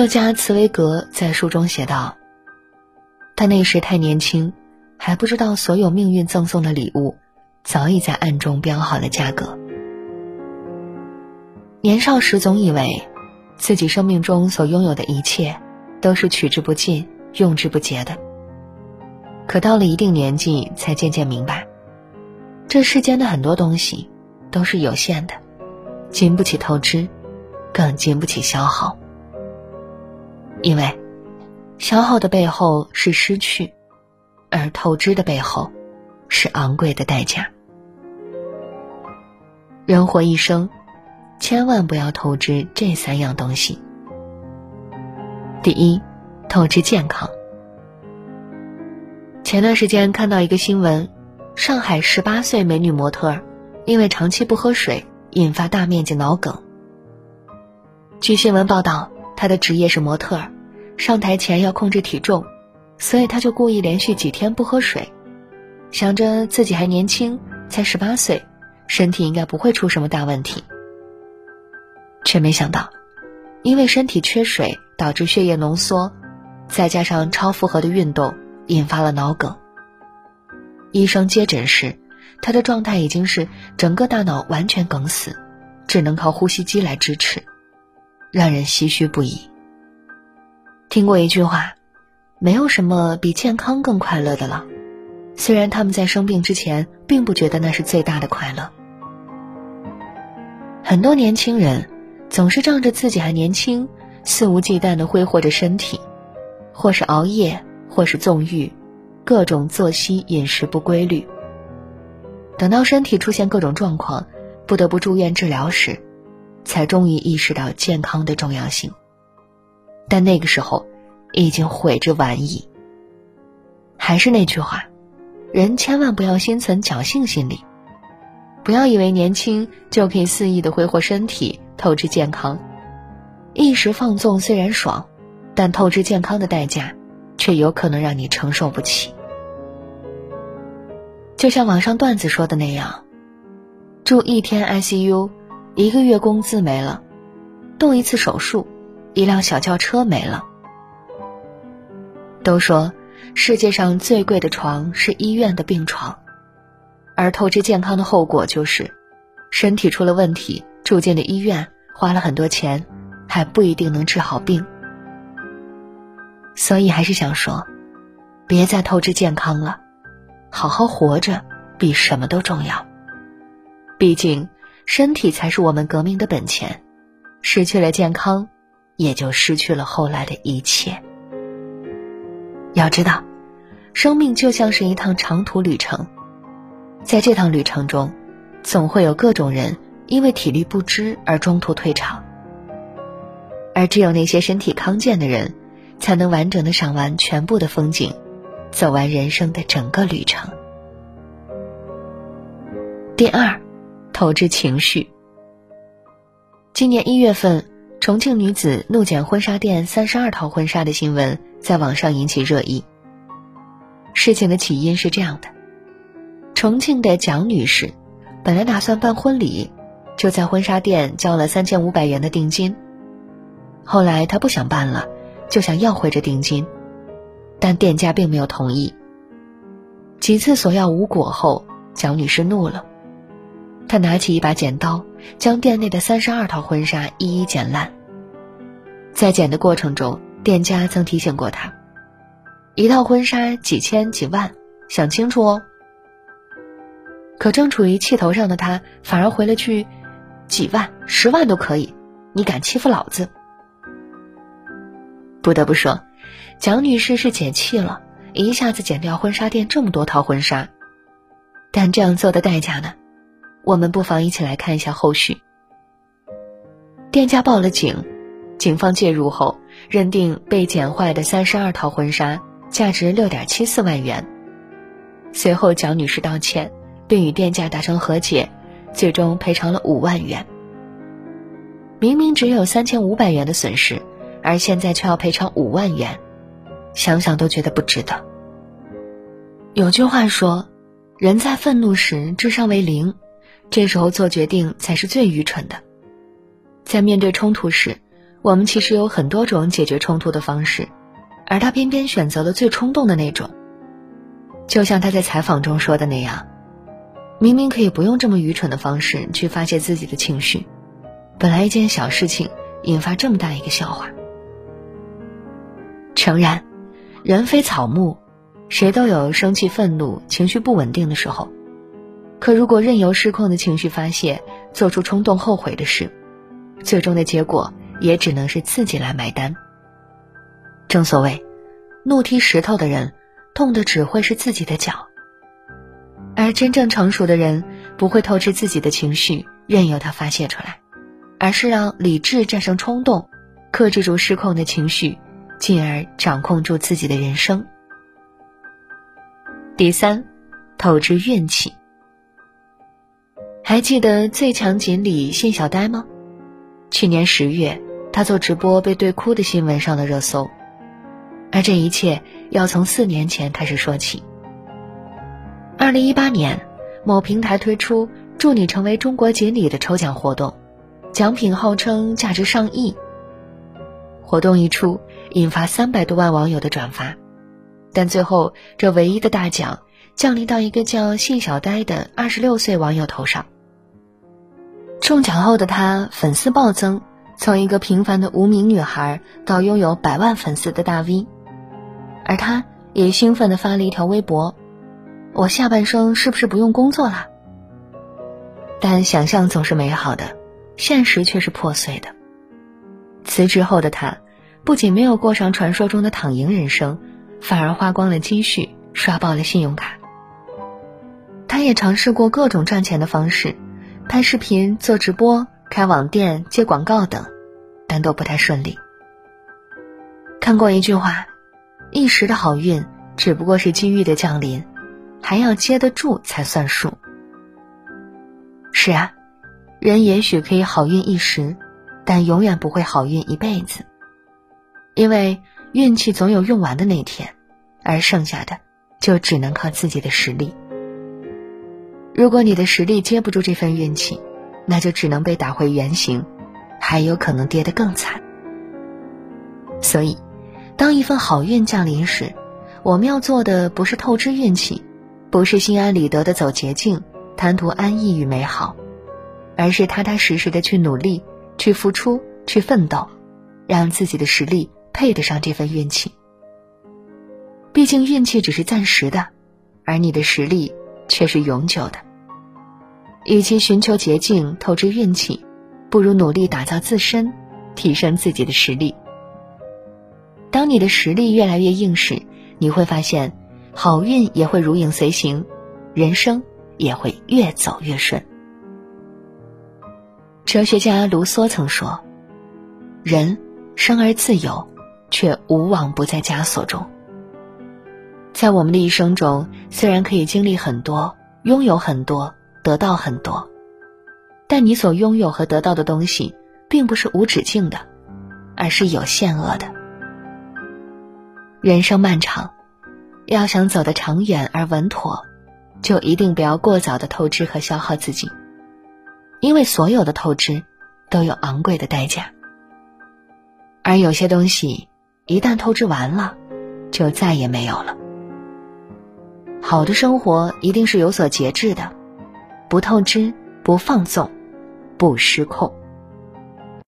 作家茨威格在书中写道：“他那时太年轻，还不知道所有命运赠送的礼物，早已在暗中标好了价格。年少时总以为，自己生命中所拥有的一切，都是取之不尽、用之不竭的。可到了一定年纪，才渐渐明白，这世间的很多东西，都是有限的，经不起透支，更经不起消耗。”因为，消耗的背后是失去，而透支的背后，是昂贵的代价。人活一生，千万不要透支这三样东西。第一，透支健康。前段时间看到一个新闻，上海十八岁美女模特，因为长期不喝水，引发大面积脑梗。据新闻报道。他的职业是模特儿，上台前要控制体重，所以他就故意连续几天不喝水，想着自己还年轻，才十八岁，身体应该不会出什么大问题。却没想到，因为身体缺水导致血液浓缩，再加上超负荷的运动，引发了脑梗。医生接诊时，他的状态已经是整个大脑完全梗死，只能靠呼吸机来支持。让人唏嘘不已。听过一句话，没有什么比健康更快乐的了。虽然他们在生病之前并不觉得那是最大的快乐。很多年轻人总是仗着自己还年轻，肆无忌惮的挥霍着身体，或是熬夜，或是纵欲，各种作息饮食不规律。等到身体出现各种状况，不得不住院治疗时。才终于意识到健康的重要性，但那个时候已经悔之晚矣。还是那句话，人千万不要心存侥幸心理，不要以为年轻就可以肆意的挥霍身体、透支健康。一时放纵虽然爽，但透支健康的代价却有可能让你承受不起。就像网上段子说的那样，住一天 ICU。一个月工资没了，动一次手术，一辆小轿车没了。都说世界上最贵的床是医院的病床，而透支健康的后果就是，身体出了问题，住进了医院，花了很多钱，还不一定能治好病。所以还是想说，别再透支健康了，好好活着比什么都重要。毕竟。身体才是我们革命的本钱，失去了健康，也就失去了后来的一切。要知道，生命就像是一趟长途旅程，在这趟旅程中，总会有各种人因为体力不支而中途退场，而只有那些身体康健的人，才能完整的赏完全部的风景，走完人生的整个旅程。第二。透支情绪。今年一月份，重庆女子怒捡婚纱店三十二套婚纱的新闻在网上引起热议。事情的起因是这样的：重庆的蒋女士本来打算办婚礼，就在婚纱店交了三千五百元的定金。后来她不想办了，就想要回这定金，但店家并没有同意。几次索要无果后，蒋女士怒了。他拿起一把剪刀，将店内的三十二套婚纱一一剪烂。在剪的过程中，店家曾提醒过他：“一套婚纱几千几万，想清楚哦。”可正处于气头上的他，反而回了句：“几万、十万都可以，你敢欺负老子？”不得不说，蒋女士是解气了，一下子剪掉婚纱店这么多套婚纱。但这样做的代价呢？我们不妨一起来看一下后续。店家报了警，警方介入后认定被剪坏的三十二套婚纱价值六点七四万元。随后蒋女士道歉，并与店家达成和解，最终赔偿了五万元。明明只有三千五百元的损失，而现在却要赔偿五万元，想想都觉得不值得。有句话说：“人在愤怒时，智商为零。”这时候做决定才是最愚蠢的。在面对冲突时，我们其实有很多种解决冲突的方式，而他偏偏选择了最冲动的那种。就像他在采访中说的那样，明明可以不用这么愚蠢的方式去发泄自己的情绪，本来一件小事情引发这么大一个笑话。诚然，人非草木，谁都有生气、愤怒、情绪不稳定的时候。可如果任由失控的情绪发泄，做出冲动后悔的事，最终的结果也只能是自己来买单。正所谓，怒踢石头的人，痛的只会是自己的脚。而真正成熟的人，不会透支自己的情绪，任由它发泄出来，而是让理智战胜冲动，克制住失控的情绪，进而掌控住自己的人生。第三，透支运气。还记得最强锦鲤信小呆吗？去年十月，他做直播被对哭的新闻上了热搜。而这一切要从四年前开始说起。二零一八年，某平台推出“祝你成为中国锦鲤”的抽奖活动，奖品号称价值上亿。活动一出，引发三百多万网友的转发，但最后这唯一的大奖降临到一个叫信小呆的二十六岁网友头上。中奖后的他粉丝暴增，从一个平凡的无名女孩到拥有百万粉丝的大 V，而他也兴奋地发了一条微博：“我下半生是不是不用工作了？”但想象总是美好的，现实却是破碎的。辞职后的他，不仅没有过上传说中的躺赢人生，反而花光了积蓄，刷爆了信用卡。他也尝试过各种赚钱的方式。拍视频、做直播、开网店、接广告等，但都不太顺利。看过一句话：“一时的好运只不过是机遇的降临，还要接得住才算数。”是啊，人也许可以好运一时，但永远不会好运一辈子，因为运气总有用完的那天，而剩下的就只能靠自己的实力。如果你的实力接不住这份运气，那就只能被打回原形，还有可能跌得更惨。所以，当一份好运降临时，我们要做的不是透支运气，不是心安理得的走捷径，贪图安逸与美好，而是踏踏实实的去努力、去付出、去奋斗，让自己的实力配得上这份运气。毕竟，运气只是暂时的，而你的实力却是永久的。与其寻求捷径透支运气，不如努力打造自身，提升自己的实力。当你的实力越来越硬时，你会发现，好运也会如影随形，人生也会越走越顺。哲学家卢梭曾说：“人生而自由，却无往不在枷锁中。”在我们的一生中，虽然可以经历很多，拥有很多。得到很多，但你所拥有和得到的东西，并不是无止境的，而是有限额的。人生漫长，要想走得长远而稳妥，就一定不要过早的透支和消耗自己，因为所有的透支都有昂贵的代价。而有些东西一旦透支完了，就再也没有了。好的生活一定是有所节制的。不透支，不放纵，不失控。